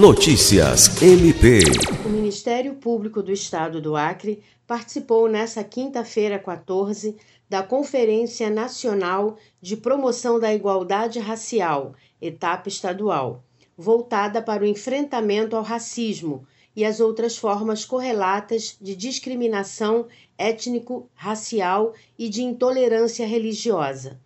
Notícias MP. O Ministério Público do Estado do Acre participou nesta quinta-feira, 14, da Conferência Nacional de Promoção da Igualdade Racial, etapa estadual, voltada para o enfrentamento ao racismo e as outras formas correlatas de discriminação étnico-racial e de intolerância religiosa.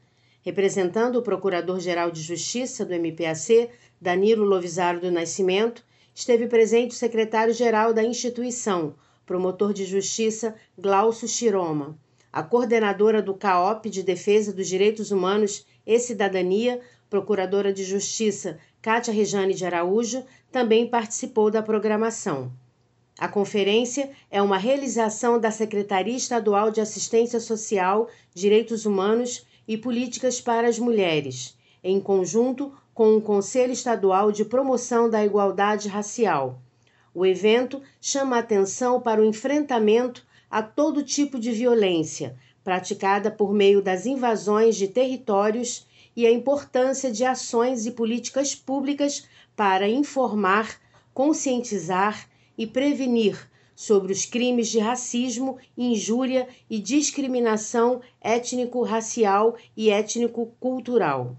Representando o Procurador-Geral de Justiça do MPAC, Danilo Lovisaro do Nascimento, esteve presente o secretário-geral da instituição, promotor de justiça Glaucio Chiroma, a coordenadora do CAOP de Defesa dos Direitos Humanos e Cidadania, procuradora de justiça Cátia Rejane de Araújo, também participou da programação. A conferência é uma realização da Secretaria Estadual de Assistência Social, Direitos Humanos e Políticas para as Mulheres, em conjunto com o Conselho Estadual de Promoção da Igualdade Racial. O evento chama atenção para o enfrentamento a todo tipo de violência praticada por meio das invasões de territórios e a importância de ações e políticas públicas para informar, conscientizar e prevenir sobre os crimes de racismo, injúria e discriminação étnico-racial e étnico-cultural.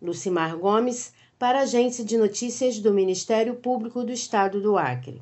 Lucimar Gomes, para a Agência de Notícias do Ministério Público do Estado do Acre.